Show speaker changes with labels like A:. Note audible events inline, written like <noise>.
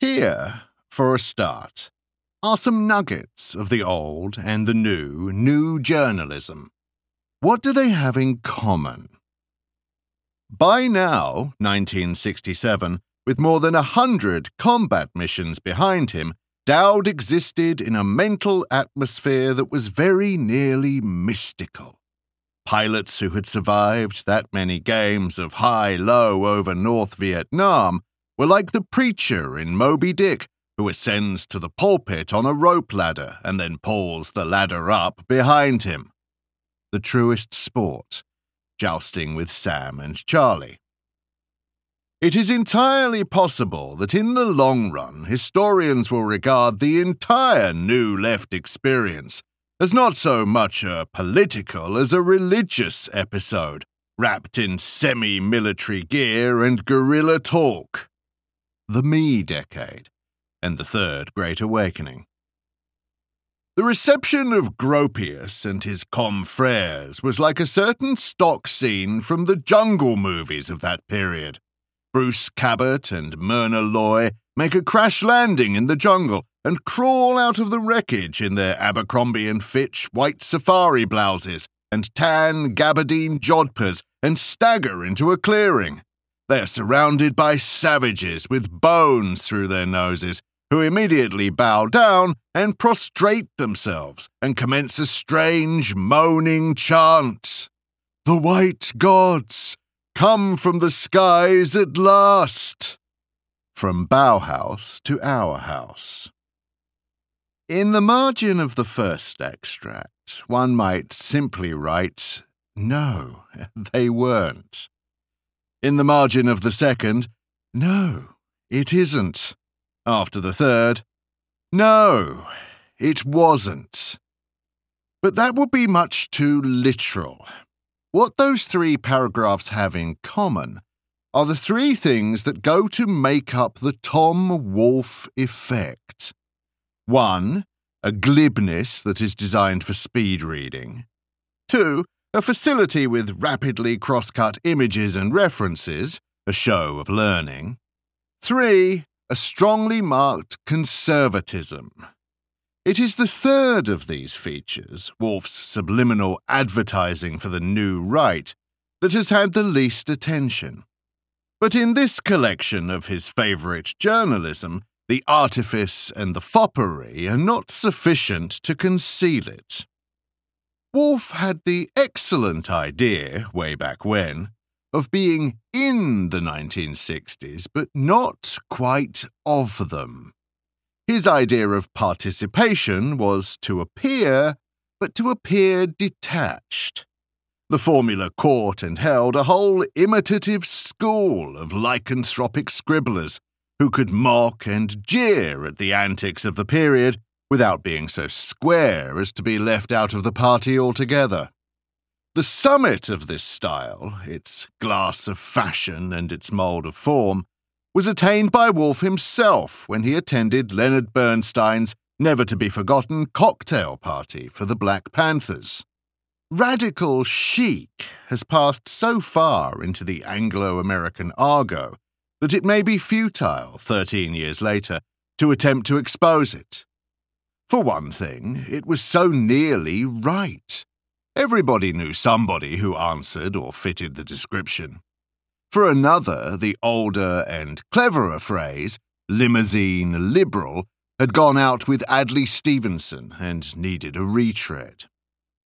A: Here, for a start, are some nuggets of the old and the new, new journalism. What do they have in common? By now, 1967, with more than a hundred combat missions behind him, Dowd existed in a mental atmosphere that was very nearly mystical. Pilots who had survived that many games of high low over North Vietnam were like the preacher in Moby Dick, who ascends to the pulpit on a rope ladder and then pulls the ladder up behind him. The truest sport, jousting with Sam and Charlie. It is entirely possible that in the long run, historians will regard the entire New Left experience as not so much a political as a religious episode, wrapped in semi military gear and guerrilla talk. The Me Decade, and the Third Great Awakening. The reception of Gropius and his confreres was like a certain stock scene from the jungle movies of that period. Bruce Cabot and Myrna Loy make a crash landing in the jungle and crawl out of the wreckage in their Abercrombie and Fitch white safari blouses and tan gabardine jodhpurs and stagger into a clearing. They are surrounded by savages with bones through their noses, who immediately bow down and prostrate themselves and commence a strange moaning chant. The white gods come from the skies at last. From Bauhaus to our house. In the margin of the first extract, one might simply write, No, <laughs> they weren't. In the margin of the second, No, it isn't. After the third, No, it wasn't. But that would be much too literal. What those three paragraphs have in common are the three things that go to make up the Tom Wolfe effect. One, a glibness that is designed for speed reading. Two, a facility with rapidly cross cut images and references, a show of learning. Three, a strongly marked conservatism. It is the third of these features, Wolfe's subliminal advertising for the new right, that has had the least attention. But in this collection of his favourite journalism, the artifice and the foppery are not sufficient to conceal it. Wolfe had the excellent idea, way back when, of being in the 1960s, but not quite of them. His idea of participation was to appear, but to appear detached. The formula caught and held a whole imitative school of lycanthropic scribblers who could mock and jeer at the antics of the period without being so square as to be left out of the party altogether. The summit of this style, its glass of fashion and its mould of form, was attained by Wolfe himself when he attended Leonard Bernstein's never to be forgotten cocktail party for the Black Panthers. Radical chic has passed so far into the Anglo American argot that it may be futile, 13 years later, to attempt to expose it. For one thing, it was so nearly right. Everybody knew somebody who answered or fitted the description. For another, the older and cleverer phrase, limousine liberal, had gone out with Adlai Stevenson and needed a retread.